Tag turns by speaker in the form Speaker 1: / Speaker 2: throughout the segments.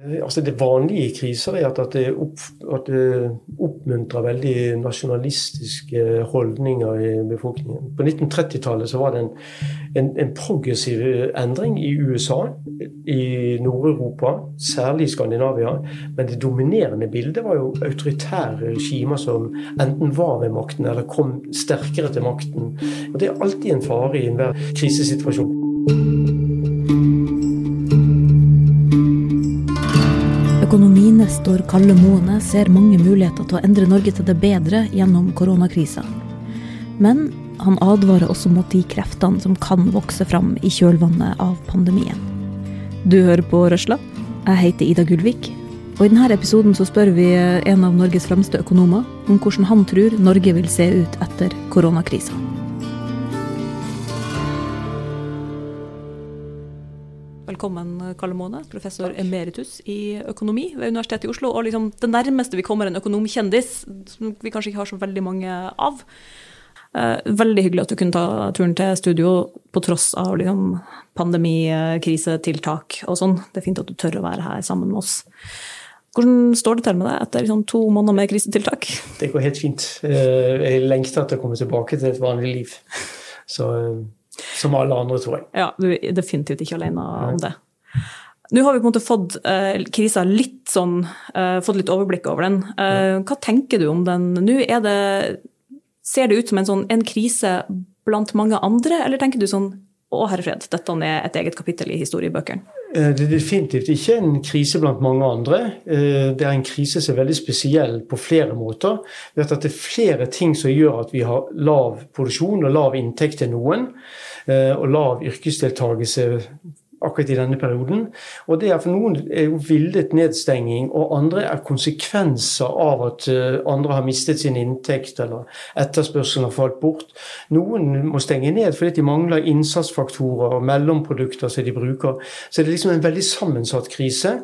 Speaker 1: Eh, altså Det vanlige i kriser er at det, opp, at det, oppmuntrer veldig nasjonalistiske holdninger i befolkningen. På 1930-tallet var det en, en, en, progressiv endring i USA, i Nord-Europa, særlig i Skandinavia. Men det dominerende bildet var jo autoritære regimer som enten var ved makten eller kom sterkere til makten. Og Det er alltid en fare i enhver krisesituasjon.
Speaker 2: Økonominestor Kalle Moene ser mange muligheter til å endre Norge til det bedre gjennom koronakrisa. Men han advarer også mot de kreftene som kan vokse fram i kjølvannet av pandemien. Du hører på Røsla. Jeg heter Ida Gullvik. Og I denne episoden så spør vi en av Norges fremste økonomer om hvordan han tror Norge vil se ut etter koronakrisa. Velkommen, Kalle Måne, professor emeritus i økonomi ved Universitetet i Oslo. Og liksom det nærmeste vi kommer en økonomkjendis, som vi kanskje ikke har så veldig mange av. Eh, veldig hyggelig at du kunne ta turen til studio på tross av liksom, pandemi, krisetiltak og sånn. Det er fint at du tør å være her sammen med oss. Hvordan står det til med deg etter liksom, to måneder med krisetiltak?
Speaker 1: Det går helt fint. Eh, jeg lengter etter å komme tilbake til et vanlig liv. Så eh, som alle andre, tror jeg.
Speaker 2: Ja, du er definitivt ikke alene om det. Nå har vi på en måte fått eh, krisa litt sånn, eh, fått litt overblikk over den. Eh, hva tenker du om den nå? Det, ser det ut som en, sånn, en krise blant mange andre, eller tenker du sånn å, herre fred, dette er et eget kapittel i historiebøkene?
Speaker 1: Eh, det er definitivt ikke en krise blant mange andre. Eh, det er en krise som er veldig spesiell på flere måter. Det er flere ting som gjør at vi har lav produksjon og lav inntekt til noen, eh, og lav yrkesdeltakelse akkurat i denne perioden. Og det er For noen er jo villet nedstenging, og andre er konsekvenser av at eh, andre har mistet sin inntekt eller etterspørselen har falt bort. Noen må stenge ned fordi de mangler innsatsfaktorer og mellomprodukter som de bruker. Så det er liksom en veldig sammensatt krise.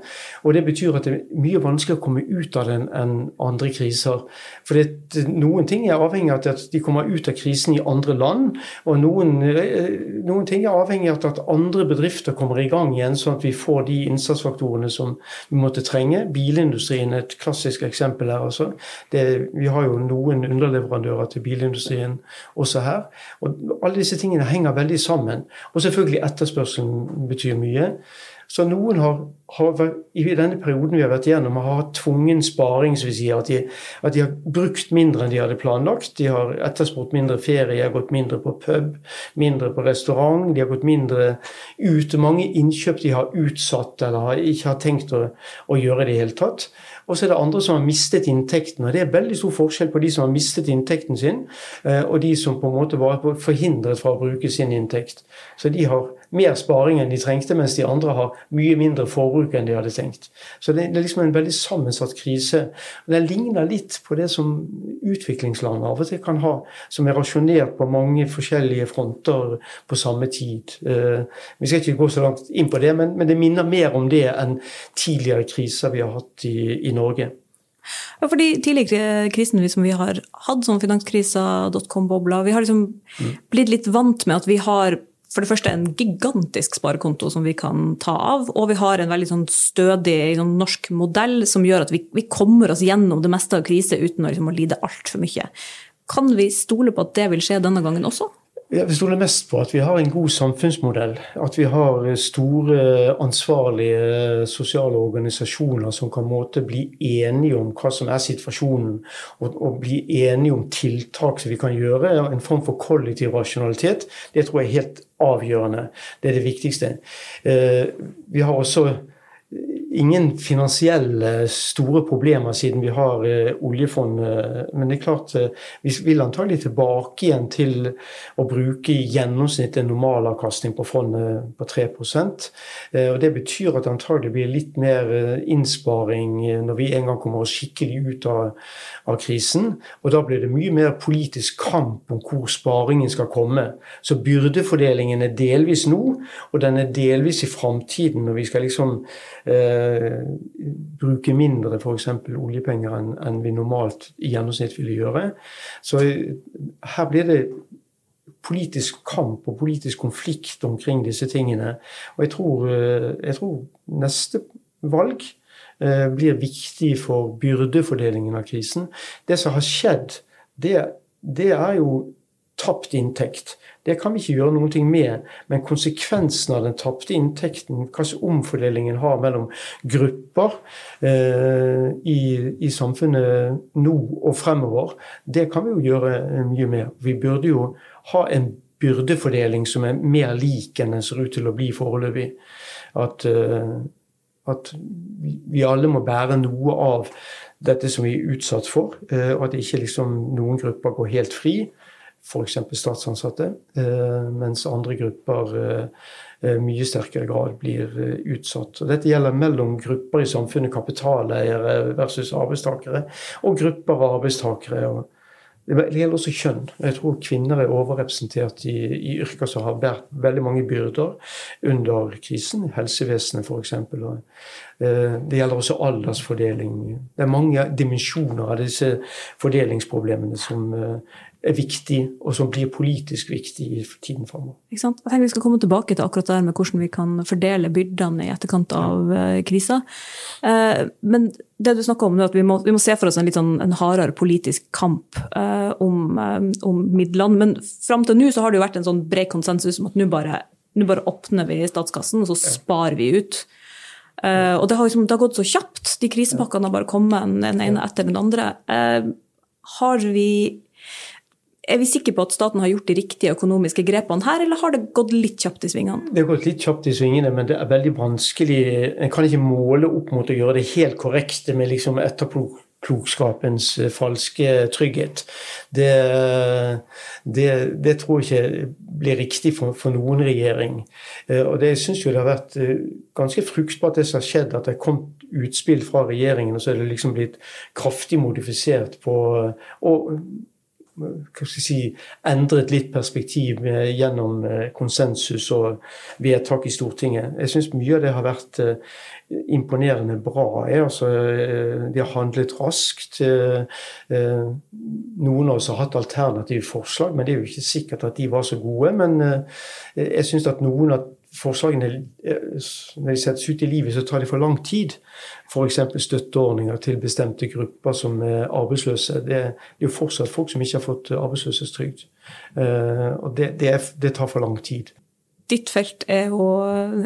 Speaker 1: Og det betyr at det er mye vanskeligere å komme ut av den enn andre kriser. For noen ting er avhengig av at de kommer ut av krisen i andre land, og noen, eh, noen ting er avhengig av at andre bedrifter kommer kommer i gang igjen, sånn at vi får de innsatsfaktorene som vi måtte trenge. Bilindustrien er et klassisk eksempel her. Altså. Det, vi har jo noen underleverandører til bilindustrien også her. Og alle disse tingene henger veldig sammen. Og selvfølgelig etterspørselen betyr mye. Så noen har, har, i denne perioden vi har vært igjennom, har hatt tvungen sparing. Så vi sier at de, at de, har brukt mindre enn de hadde planlagt. De har etterspurt mindre ferie, har gått mindre på pub, mindre på restaurant. De har gått mindre ut. Mange innkjøp de har utsatt eller har, ikke har tenkt å, å gjøre i det hele tatt. Og så er det andre som har mistet inntekten. og Det er veldig stor forskjell på de som har mistet inntekten sin, eh, og de som på en måte var forhindret fra å bruke sin inntekt. Så de har mer sparing enn de trengte, mens de andre har mye mindre forbruk enn de hadde tenkt. Så det, er liksom en veldig sammensatt krise. og Den ligner litt på det som utviklingsland av og til kan ha, som er rasjonert på mange forskjellige fronter på samme tid. Eh, vi skal ikke gå så langt inn på det, men, men det minner mer om det enn tidligere kriser vi har hatt i, i Norge.
Speaker 2: Ja, for de tidligere krisene som vi har hatt, som finanskrisa, dotcom-bobla, vi har liksom mm. blitt litt vant med at vi har for det første en gigantisk sparekonto som vi kan ta av, og vi har en veldig sånn stødig sånn norsk modell som gjør at vi, vi, kommer oss gjennom det meste av krise uten å, liksom, å lide altfor mye. Kan vi stole på at det vil skje denne gangen også?
Speaker 1: Vi stoler mest på at vi har en god samfunnsmodell. At vi har store, ansvarlige sosiale organisasjoner som kan måte bli enige om hva som er situasjonen, og, og, bli enige om tiltak som vi kan gjøre. En form for kollektiv rasjonalitet. Det tror jeg er helt avgjørende. Det er det viktigste. Eh, vi har også ingen finansielle store problemer siden vi har eh, oljefondet. Men det er klart, eh, vi vil antagelig tilbake igjen til å bruke i gjennomsnitt en normalavkastning på fondet på 3 eh, og Det betyr at det antagelig blir litt mer eh, innsparing når vi en gang kommer oss skikkelig ut av, av krisen. Og da blir det mye mer politisk kamp om hvor sparingen skal komme. Så byrdefordelingen er delvis nå, og den er delvis i framtiden, når vi skal liksom eh, bruke mindre f.eks. oljepenger enn, en vi normalt i gjennomsnitt ville gjøre. Så eh, her blir det politisk kamp og politisk konflikt omkring disse tingene. Og jeg tror, eh, jeg tror neste valg blir viktig for byrdefordelingen av krisen. Det som har skjedd, det, det er jo tapt inntekt. Det kan vi ikke gjøre noen ting med, men konsekvensen av den tapte inntekten, hva omfordelingen har mellom grupper eh, i, i, samfunnet nå og fremover, det kan vi jo gjøre mye med. Vi burde jo ha en byrdefordeling som er mer lik enn den ser ut til å bli foreløpig. At, eh, at vi alle må bære noe av dette som vi er utsatt for, eh, og at ikke liksom noen grupper går helt fri f.eks. statsansatte, eh, mens andre grupper eh, eh, mye sterkere grad blir utsatt. Og dette gjelder mellom grupper i samfunnet, kapitaleiere versus arbeidstakere, og grupper av arbeidstakere. det gjelder også kjønn. Jeg tror kvinner er overrepresentert i, i yrker som har båret veldig mange byrder under krisen. Helsevesenet f.eks. Det gjelder også aldersfordeling. Det er mange dimensjoner av disse fordelingsproblemene som er viktig, og som blir politisk viktig i tiden framover.
Speaker 2: Jeg tenker Vi skal komme tilbake til akkurat det med hvordan vi kan fordele byrdene i etterkant av. Eh, krisa. Eh, men det du snakker om nå, at vi må, vi må se for oss en litt sånn, en hardere politisk kamp eh, om, om, midlene. Men fram til nå så har det jo vært en sånn bred konsensus om at nå bare, bare, åpner vi statskassen, og så sparer vi ut. og det har, liksom, det har, gått så kjapt. De krisepakkene har bare kommet den ene etter den andre. har vi er vi sikre på at staten har gjort de riktige økonomiske grepene her, eller har det gått litt kjapt i svingene?
Speaker 1: Det har gått litt kjapt i svingene, men det er veldig vanskelig. En kan ikke måle opp mot å gjøre det helt korrekte med liksom etterpåklokskapens eh, falske trygghet. Det, det, det, tror jeg ikke blir riktig for, for noen regjering. Eh, og det syns jo det har vært eh, ganske fruktbart, det som har skjedd, at det kommet utspill fra regjeringen, og så er det liksom blitt kraftig modifisert på og si, endret litt perspektiv eh, gjennom eh, konsensus og vedtak i Stortinget. Jeg syns mye av det har vært eh, imponerende bra. Altså, de har handlet raskt. Noen av oss har hatt alternative forslag, men det er jo ikke sikkert at de var så gode. Men jeg syns at noen av forslagene når de settes ut i livet, så tar de for lang tid. F.eks. støtteordninger til bestemte grupper som er arbeidsløse. Det er jo fortsatt folk som ikke har fått arbeidsløshetstrygd. Eh, og det, det, er, det tar for lang tid.
Speaker 2: Ditt felt er jo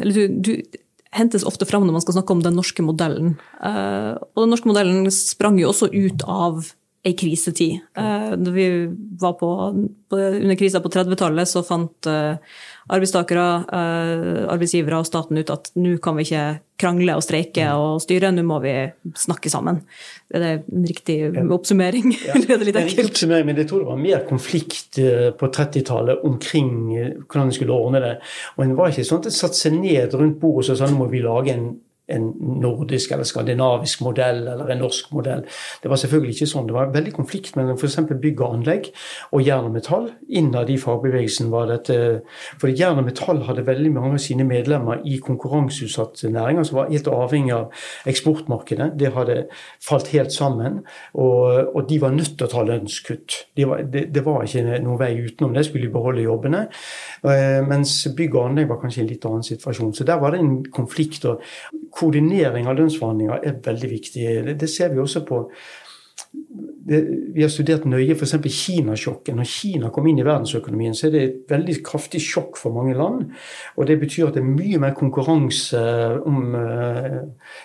Speaker 2: Eller du, du hentes ofte fram når man skal snakke om den norske modellen. Eh, og den norske modellen sprang jo også ut av ei krisetid. Da eh, vi var på, under krisa på 30-tallet, så fant arbeidstakere, eh, arbeidsgivere og staten ut at nå kan vi ikke krangle og streike mm. og styre, nå må vi snakke sammen. Er det en riktig oppsummering? Ja.
Speaker 1: det er litt enkelt? Oppsummering, men jeg tror det var mer konflikt eh, på 30-tallet omkring eh, hvordan en skulle ordne det. Og en var ikke sånn at en satte seg ned rundt bordet og sa nå må vi lage en en nordisk eller skandinavisk modell eller en norsk modell. Det var selvfølgelig ikke sånn. Det var veldig konflikt mellom f.eks. bygg og anlegg og jern og metall. Innad i fagbevegelsen var dette For jern og metall hadde veldig mange av sine medlemmer i konkurranseutsatte næringer som var helt avhengig av eksportmarkedet. Det hadde falt helt sammen, og, og de var nødt til å ta lønnskutt. De var, det, det, var ikke noen vei utenom det, skulle de beholde jobbene. Eh, mens bygg og anlegg var kanskje en litt annen situasjon. Så der var det en konflikt. og koordinering av lønnsforhandlinger er veldig viktig. Det, det ser vi også på det, vi har studert nøye f.eks. Kinasjokket. Når Kina kom inn i verdensøkonomien, så er det et veldig kraftig sjokk for mange land. Og det betyr at det er mye mer konkurranse om, uh,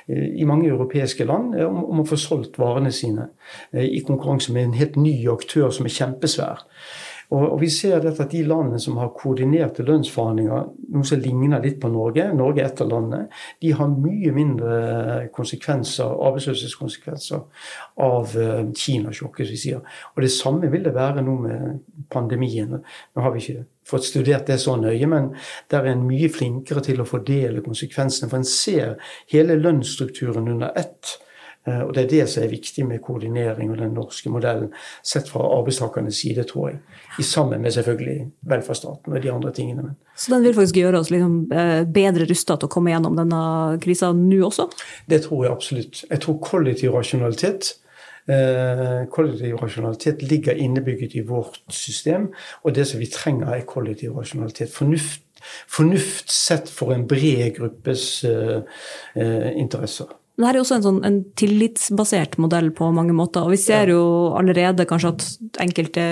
Speaker 1: i mange europeiske land om, om, å få solgt varene sine. Uh, I konkurranse med en helt ny aktør som er kjempesvær. Og, vi ser dette at de landene som har koordinerte lønnsforhandlinger, noe som ligner litt på Norge, Norge er et av landene, de har mye mindre konsekvenser, arbeidsløshetskonsekvenser av uh, som vi sier. Og det samme vil det være nå med pandemien. Nå har vi ikke fått studert det så nøye, men der er en mye flinkere til å fordele konsekvensene. For en ser hele lønnsstrukturen under ett. Eh, og Det er det som er viktig med koordinering og den norske modellen, sett fra arbeidstakernes side, tror jeg. I sammen med selvfølgelig velferdsstaten og de andre tingene.
Speaker 2: Så den vil faktisk gjøre oss liksom eh, bedre rusta til å komme gjennom denne krisa nå også?
Speaker 1: Det tror jeg absolutt. Jeg tror kollektiv rasjonalitet eh, Kollektiv rasjonalitet ligger innebygget i vårt system, og det som vi trenger, er kollektiv rasjonalitet. Fornuft, fornuft sett for en bred gruppes interesser.
Speaker 2: Men dette er også en, sånn, en tillitsbasert modell på mange måter. Og vi ser jo allerede kanskje at enkelte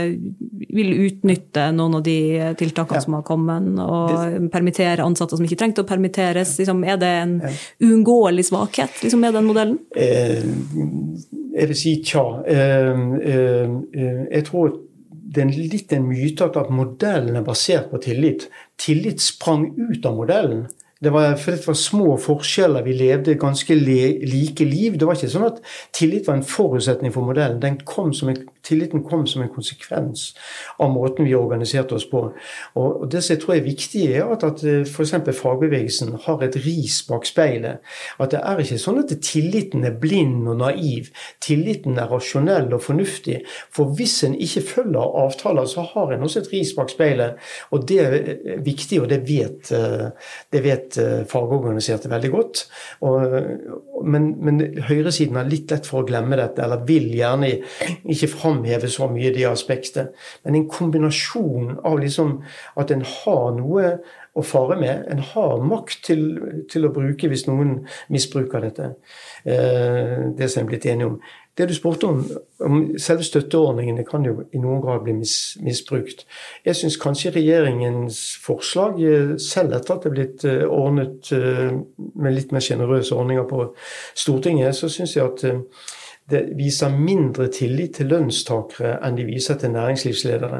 Speaker 2: vil utnytte noen av de tiltakene ja. som har kommet, og permittere ansatte som ikke trengte å permitteres. Liksom, er det en uunngåelig svakhet liksom, med den modellen?
Speaker 1: Eh, jeg vil si tja. Eh, eh, eh jeg tror det er litt en myte at modellen er basert på tillit. Tillit sprang ut av modellen. Det var, for det var små forskjeller. Vi levde ganske le, like liv. Det var ikke sånn at tillit var en forutsetning for modellen. Den Kom som en, tilliten kom som en konsekvens av måten vi organiserte oss på. Og, Det som jeg tror er viktig, er at, at eh, f.eks. fagbevegelsen har et ris bak speilet. At det er ikke sånn at tilliten er blind og naiv. Tilliten er rasjonell og fornuftig. For hvis en ikke følger avtaler, så har en også et ris bak speilet. Og det er viktig, og det vet, eh, det vet eh, fagorganiserte veldig godt. Og, men, men, høyresiden har litt lett for å glemme dette, eller vil gjerne ikke framheve så mye de aspektene. Men en kombinasjon av liksom at en har noe å fare med. En har makt til, til å bruke hvis noen misbruker dette. Eh, det som en er blitt enige om. Det du spurte om, om selve støtteordningene kan jo i noen grad bli mis, misbrukt. Jeg syns kanskje regjeringens forslag, eh, selv etter at det er blitt eh, ordnet eh, med litt mer sjenerøse ordninger på Stortinget, så syns jeg at det viser mindre tillit til lønnstakere enn de viser til næringslivsledere.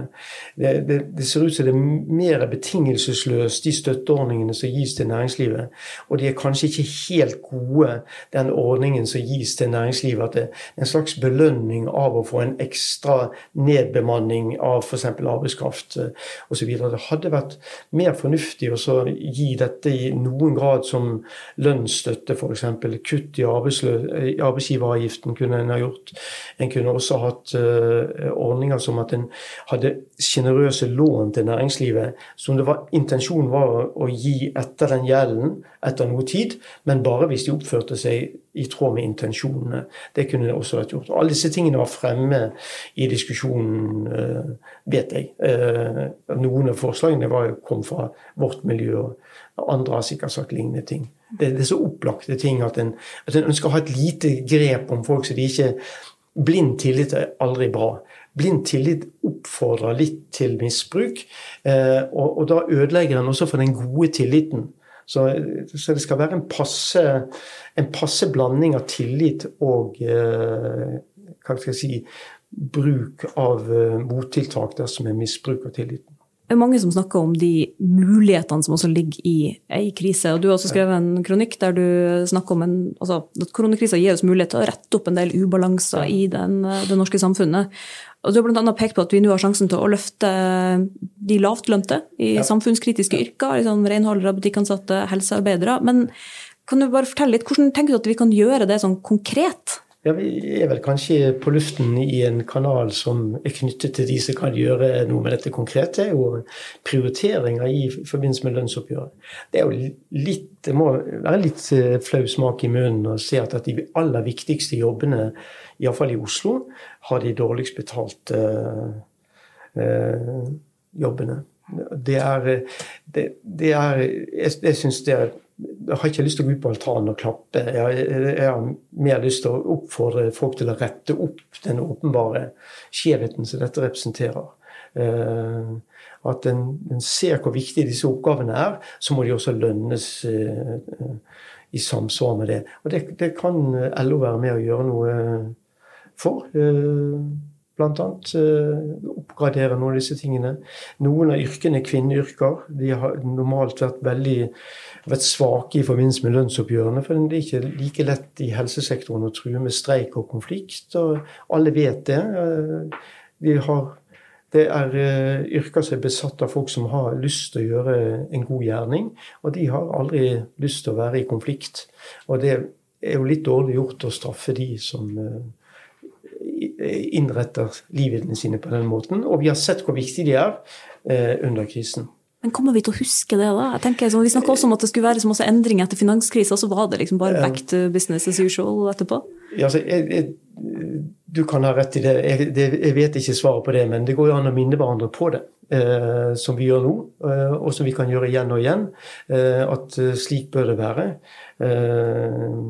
Speaker 1: Det, det, det ser ut som det er mer betingelsesløst, de støtteordningene som gis til næringslivet. Og de er kanskje ikke helt gode, den ordningen som gis til næringslivet. At det er en slags belønning av å få en ekstra nedbemanning av f.eks. arbeidskraft eh, osv. Det hadde vært mer fornuftig å gi dette i noen grad som lønnsstøtte, f.eks. Kutt i arbeidsgiveravgiften kunne en har gjort. En kunne også hatt uh, ordninger som at en hadde sjenerøse lån til næringslivet. Som det var, intensjonen var å, gi etter den gjelden etter noe tid, men bare hvis de oppførte seg i tråd med intensjonene. Det kunne det også vært gjort. Og alle disse tingene var fremme i diskusjonen, uh, vet jeg. Uh, noen av forslagene var, kom fra vårt miljø, og andre har sikkert sagt lignende ting. Det, det, er så opplagte ting at en, at en, ønsker å ha et lite grep om folk, så de ikke Blind tillit er aldri bra. Blind tillit oppfordrer litt til misbruk, eh, og, og, da ødelegger den også for den gode tilliten. Så, så det skal være en passe, en passe blanding av tillit og eh, hva skal jeg si, bruk av eh, mottiltak dersom er misbruk av tilliten.
Speaker 2: Det er mange som snakker om de mulighetene som også ligger i ei krise. og Du har også skrevet en kronikk der du snakker om en, altså, at koronakrisa gir oss mulighet til å rette opp en del ubalanser i den, det norske samfunnet. Og Du har bl.a. pekt på at vi nå har sjansen til å løfte de lavtlønte i ja. samfunnskritiske yrker. Liksom renholdere, butikkansatte, helsearbeidere. Men kan du bare fortelle litt, hvordan tenker du at vi kan gjøre det sånn konkret?
Speaker 1: Ja, Vi er vel kanskje på luften i en kanal som er knyttet til de som kan gjøre noe med dette konkret. Det er jo prioriteringer i forbindelse med lønnsoppgjøret. Det litt, det må være litt eh, flau smak i munnen å se at de aller viktigste jobbene, iallfall i Oslo, har de dårligst betalte øh, jobbene. Det er, det, det er Jeg, jeg syns det er jeg har ikke lyst til å gå ut på altanen og klappe. Jeg, jeg, har mer lyst til å oppfordre folk til å rette opp den åpenbare skjevheten som dette representerer. Uh, at en, en, ser hvor viktig disse oppgavene er, så må de også lønnes uh, i samsvar med det. Og det, det, kan LO være med å gjøre noe for. Blant annet. Oppgradere noen av disse tingene. Noen av yrkene er kvinneyrker. De har normalt vært veldig vært svake i forbindelse med lønnsoppgjørene. For det er ikke like lett i helsesektoren å true med streik og konflikt. Og alle vet det. De eh, har, det er eh, yrker som er besatt av folk som har lyst til å gjøre en god gjerning. Og de har aldri lyst til å være i konflikt. Og det er jo litt dårlig gjort å straffe de som eh, innretter livene sine på den måten. Og vi har sett hvor viktig de er under krisen.
Speaker 2: Men kommer vi til å huske det, da? Jeg tenker, så, vi snakka også om at det skulle være så masse endringer etter finanskrisa, så var det liksom bare back to business as usual etterpå?
Speaker 1: Ja, altså, jeg, jeg, du kan ha rett i det. Jeg, det. jeg, vet ikke svaret på det, men det går jo an å minne hverandre på det. Eh, som vi gjør nå, eh, og som vi kan gjøre igjen og igjen. Eh, at eh, slik bør det være. Eh,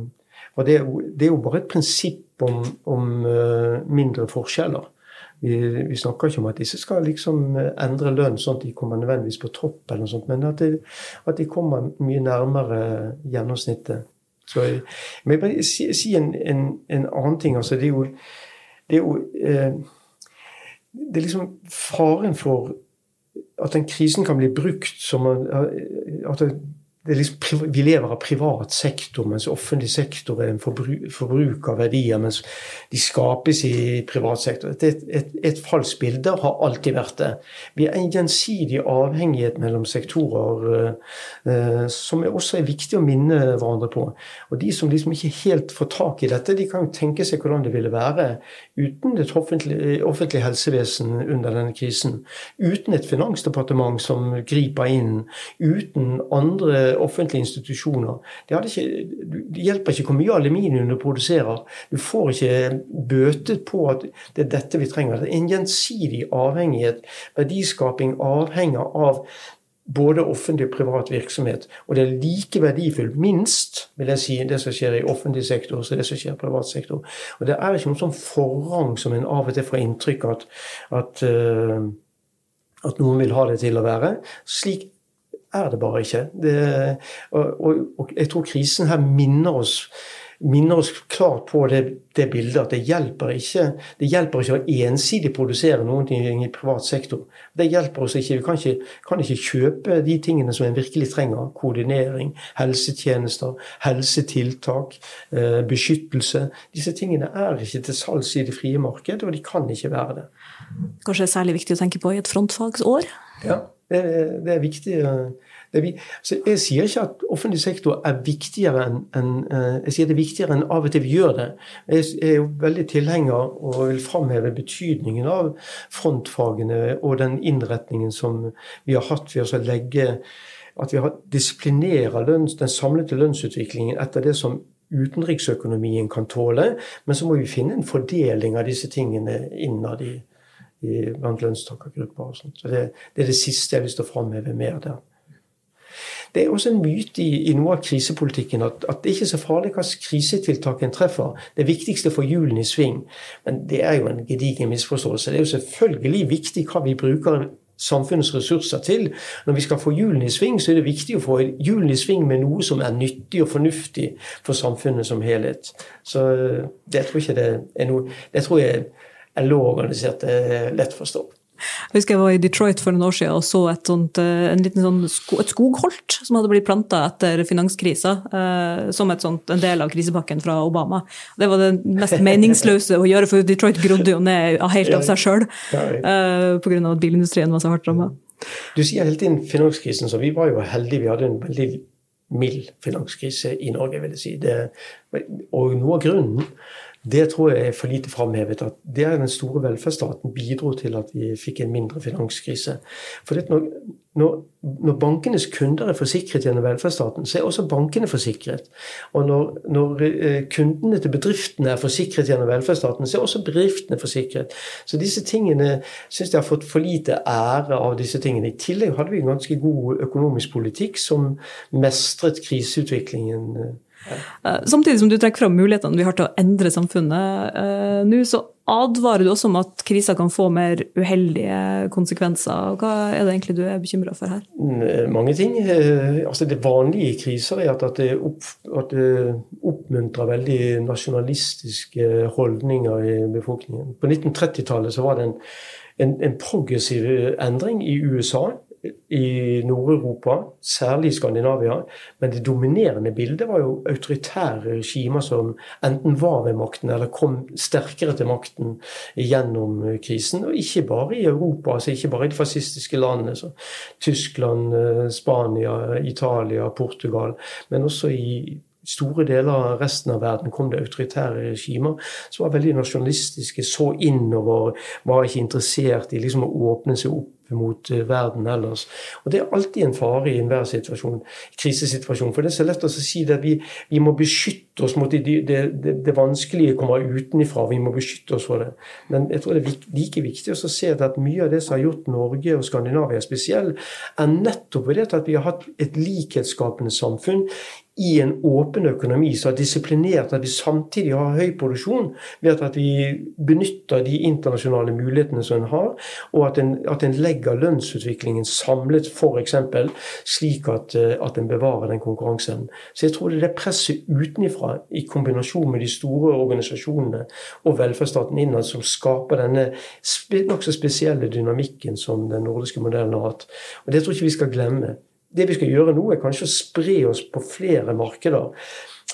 Speaker 1: Og det det er jo bare et prinsipp om, om uh, mindre forskjeller. Vi, vi, snakker ikke om at disse skal liksom endre lønn sånn at de kommer nødvendigvis på topp, eller noe sånt, men at, de, at de kommer mye nærmere gjennomsnittet. Så, men jeg bare si, si en, en, en, annen ting. altså Det er jo, det er, jo eh, det er liksom faren for at den krisen kan bli brukt som at liksom, vi lever av privat sektor, mens offentlig sektor er en forbruk av verdier, mens de skapes i privat sektor. Er et, et, et falskt bilde, har alltid vært det. Vi er en gjensidig avhengighet mellom sektorer eh, som også er viktig å minne hverandre på. Og De som liksom ikke helt får tak i dette, de kan jo tenke seg hvordan det ville være uten et offentlig, offentlig helsevesen under denne krisen. Uten et finansdepartement som griper inn. Uten andre offentlige institusjoner. Det, ikke, det, hjelper ikke hvor mye aluminium du produserer. Du får ikke bøtet på at det er dette vi trenger. Det er en gjensidig avhengighet. Verdiskaping avhenger av både offentlig og privat virksomhet. Og det er like verdifullt, minst, vil jeg si, det som skjer i offentlig sektor som det som skjer i privat sektor. Og det er ikke noen sånn forrang som en av og til får inntrykk av at, at, uh, at noen vil ha det til å være. Slik er det bare ikke. Det, og, og, og, jeg tror krisen her minner oss, minner oss klart på det, det, bildet at det hjelper ikke det hjelper ikke å ensidig produsere noen ting i privat sektor. Det hjelper oss ikke. Vi kan ikke, kan ikke kjøpe de tingene som en virkelig trenger. Koordinering, helsetjenester, helsetiltak, eh, beskyttelse. Disse tingene er ikke til salgs i det frie marked, og de kan ikke være det.
Speaker 2: Kanskje det er særlig viktig å tenke på i et frontfagsår?
Speaker 1: Ja, det er, det er viktig. Er, altså jeg sier ikke at offentlig sektor er viktigere enn en, eh, Jeg sier det er viktigere enn av og til vi gjør det. Jeg er jo veldig tilhenger og vil framheve betydningen av frontfagene og den innretningen som vi har hatt ved å legge At vi har disiplinerer den samlede lønnsutviklingen etter det som utenriksøkonomien kan tåle. Men så må vi finne en fordeling av disse tingene innad i blant lønnstakergrupper. og sånt. Så det, det, er det siste jeg har lyst framheve mer der. Det er også en myte i, i noe av krisepolitikken at, at, det er så farlig hva krisetiltak en treffer. Det viktigste får hjulene i sving. Men det er jo en gedigen misforståelse. Det er jo selvfølgelig viktig hva vi bruker samfunnets ressurser til. Når vi skal få hjulene i sving, så er det viktig å få hjulene i sving med noe som er nyttig og fornuftig for samfunnet som helhet. Så det tror ikke det er noe Det tror jeg er lett å forstå.
Speaker 2: Jeg husker jeg var i Detroit for noen år siden og så et, sånt, eh, en liten sånn sko, et skogholt som hadde blitt planta etter finanskrisa, eh, som sånt, en del av krisepakken fra Obama. Det var det mest meningsløse å gjøre, for Detroit grodde jo ned helt av seg sjøl eh, pga. at bilindustrien var så hardt ramma.
Speaker 1: Du sier hele tiden finanskrisen, så vi var jo heldige. Vi hadde en veldig mild finanskrise i Norge, vil jeg si. Det, og noe av grunnen det tror jeg er for lite framhevet. At det er den store velferdsstaten bidro til at vi fikk en mindre finanskrise. For når, når, når, bankenes kunder er forsikret gjennom velferdsstaten, så er også bankene forsikret. Og når, når eh, kundene til bedriftene er forsikret gjennom velferdsstaten, så er også bedriftene forsikret. Så disse tingene syns jeg har fått for lite ære av disse tingene. I tillegg hadde vi en ganske god økonomisk politikk som mestret kriseutviklingen eh,
Speaker 2: samtidig som du trekker fram mulighetene vi har til å endre samfunnet uh, nå, så advarer du også om at krisa kan få mer uheldige konsekvenser. Hva er det egentlig du er bekymra for her?
Speaker 1: Mm, eh, mange ting. Altså det vanlige i kriser er at det, opp, at det oppmuntrer veldig nasjonalistiske holdninger i befolkningen. På 1930-tallet var det en, en, en progressiv endring i USA i Nord-Europa, særlig i Skandinavia. Men det dominerende bildet var jo autoritære regimer som enten var ved makten eller kom sterkere til makten gjennom krisen. Og ikke bare i Europa, altså ikke bare i de fascistiske landene. som Tyskland, eh, Spania, Italia, Portugal. Men også i store deler av resten av verden kom det autoritære regimer som var veldig nasjonalistiske, så innover, var ikke interessert i liksom å åpne seg opp mot eh, verden ellers. Og Det er alltid en fare i enhver situasjon, krisesituasjon. For det er så lett å si at vi, vi må beskytte oss mot det, det, det, det vanskelige kommer utenfra. Vi må beskytte oss for det. Men jeg tror det er like viktig å se at mye av det som har gjort Norge og Skandinavia spesiell, er nettopp det at vi har hatt et likhetsskapende samfunn i en åpen økonomi som er disiplinert, at vi samtidig har høy produksjon ved at vi benytter de internasjonale mulighetene som en har, og at en, at en legger lønnsutviklingen samlet f.eks. slik at, eh, at en bevarer den konkurranseevnen. Så jeg tror det er presset utenifra i kombinasjon med de store organisasjonene og velferdsstaten innad som skaper denne nokså spesielle dynamikken som den nordiske modellen har hatt. Og Det tror jeg ikke vi skal glemme det vi skal gjøre nå, er kanskje å spre oss på flere markeder.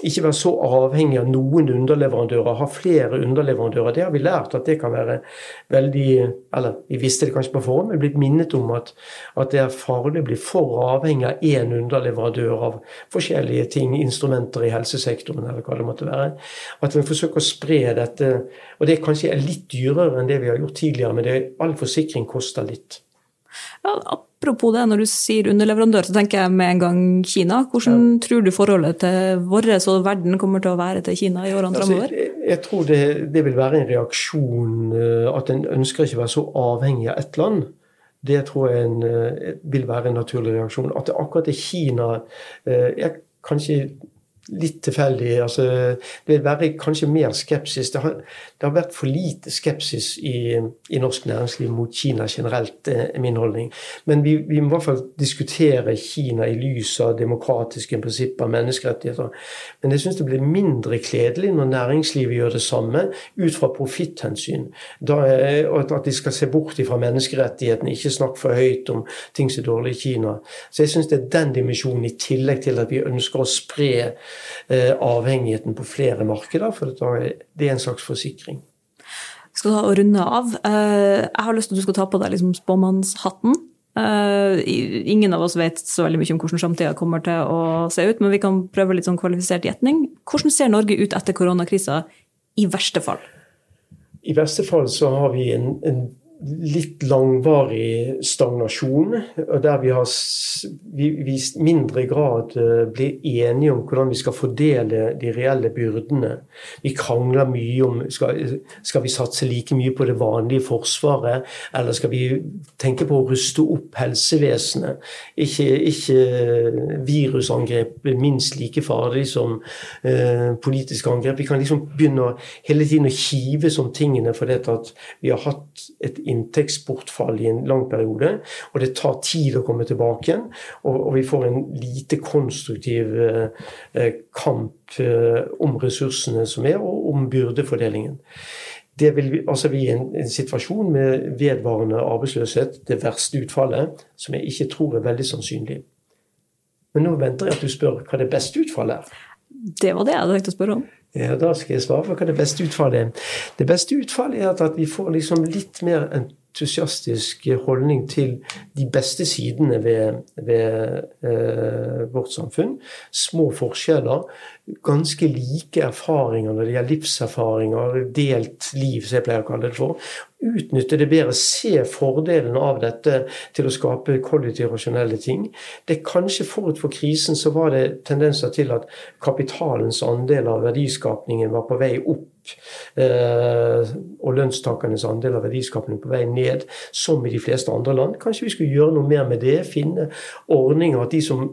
Speaker 1: Ikke være så avhengig av noen underleverandører, ha flere underleverandører. Det har vi lært at det kan være veldig Eller vi visste det kanskje på forhånd, men blitt minnet om at, at det er farlig å bli for avhengig av én underleverandør av forskjellige ting, instrumenter i helsesektoren eller hva det måtte være. At vi forsøker å spre dette. Og det kanskje er litt dyrere enn det vi har gjort tidligere, men det, all forsikring koster litt.
Speaker 2: Ja, apropos det, når du sier underleverandør, så tenker jeg med en gang Kina. Hvordan ja. tror du forholdet til vår og verden kommer til å være til Kina i årene altså,
Speaker 1: fremover? Jeg, jeg tror det, det, vil være en reaksjon eh, at en ønsker ikke være så avhengig av ett land. Det tror jeg en, eh, vil være en naturlig reaksjon. At det akkurat er Kina eh, jeg, Kanskje litt tilfeldig. Altså, det vil være kanskje mer skepsis. Det har, det har vært for lite skepsis i, i, norsk næringsliv mot Kina generelt, er min holdning. Men vi, vi, må i hvert fall diskutere Kina i lys av demokratiske prinsipper, menneskerettigheter. Men jeg syns det blir mindre kledelig når næringslivet gjør det samme ut fra profitthensyn. At de skal se bort fra menneskerettighetene, ikke snakke for høyt om ting som er dårlig i Kina. Så jeg syns det er den dimensjonen, i tillegg til at vi ønsker å spre Eh, avhengigheten på flere markeder, for det er en slags forsikring.
Speaker 2: Jeg skal og runde av. Eh, jeg har lyst til at du skal ta på deg liksom spåmannshatten. Eh, ingen av oss vet så veldig mye om hvordan samtida kommer til å se ut, men vi kan prøve litt sånn kvalifisert gjetning. Hvordan ser Norge ut etter koronakrisa, i verste fall?
Speaker 1: I verste fall så har vi en, en litt langvarig stagnasjon, og der vi har i mindre grad eh, blir enige om hvordan vi skal fordele de reelle byrdene. Vi krangler mye om skal, skal vi satse like mye på det vanlige forsvaret, eller skal vi tenke på å ruste opp helsevesenet? Ikke, ikke virusangrep minst like farlig som eh, politiske angrep. Vi kan liksom begynne hele tiden å kive som tingene fordi at vi har hatt et inntektsbortfall i en lang periode. Og det tar tid å komme tilbake igjen. Og, og vi får en lite konstruktiv eh, eh, kamp eh, om ressursene som er, og om byrdefordelingen. Det vil altså bli en, en, situasjon med vedvarende arbeidsløshet, det verste utfallet, som jeg ikke tror er veldig sannsynlig. Men nå venter jeg at du spør hva det beste utfallet er.
Speaker 2: Det var det jeg hadde tenkt å spørre om.
Speaker 1: Ja, Da skal jeg svare på hva det beste utfallet er. Det beste utfallet er at vi får liksom litt mer entusiastisk holdning til de beste sidene ved, ved eh, vårt samfunn. Små forskjeller, ganske like erfaringer når det gjelder livserfaringer, delt liv, som jeg pleier å kalle det for utnytte det bedre, se fordelen av dette til å skape kollektivt rasjonelle ting. Det er Kanskje forut for krisen så var det tendenser til at kapitalens andel av verdiskapningen var på vei opp. Eh, og lønnstakernes andel av verdiskapningen på vei ned, som i de fleste andre land. Kanskje vi skulle gjøre noe mer med det? Finne ordninger at de som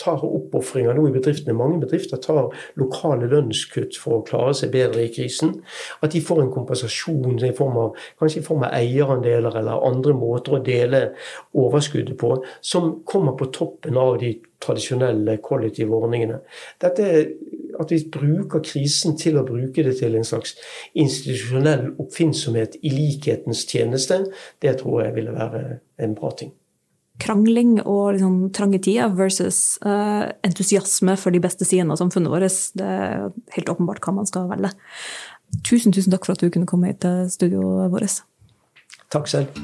Speaker 1: tar oppofringer nå i bedriftene. Mange bedrifter tar lokale lønnskutt for å klare seg bedre i krisen. At de får en kompensasjon i form av, kanskje i form av eierandeler eller andre måter å dele overskuddet på, som kommer på toppen av de tradisjonelle kollektive ordningene. Dette at vi bruker krisen til å bruke det til en slags institusjonell oppfinnsomhet i likhetens tjeneste, det tror jeg ville være en bra ting
Speaker 2: krangling og liksom trange tider versus uh, entusiasme for de beste sidene av samfunnet vårt. Det er helt åpenbart hva man skal velge. Tusen, tusen takk for at du kunne komme hit til studioet vårt.
Speaker 1: Takk selv.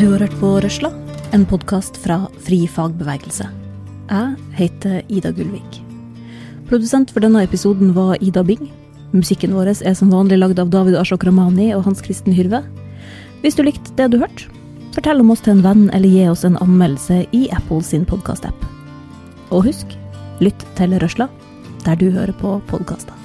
Speaker 2: Du har hørt på Røsla, en podkast fra Fri fagbevegelse. Jeg heter Ida Gullvik. Produsent for denne episoden var Ida Bing. Musikken vår er som vanlig lagd av David Ashok Ramani og Hans Kristen Hyrve. Hvis du likte det du hørte, fortell om oss til en venn eller gi oss en anmeldelse i Apple sin podkastapp. Og husk, lytt til Røsla der du hører på podkaster.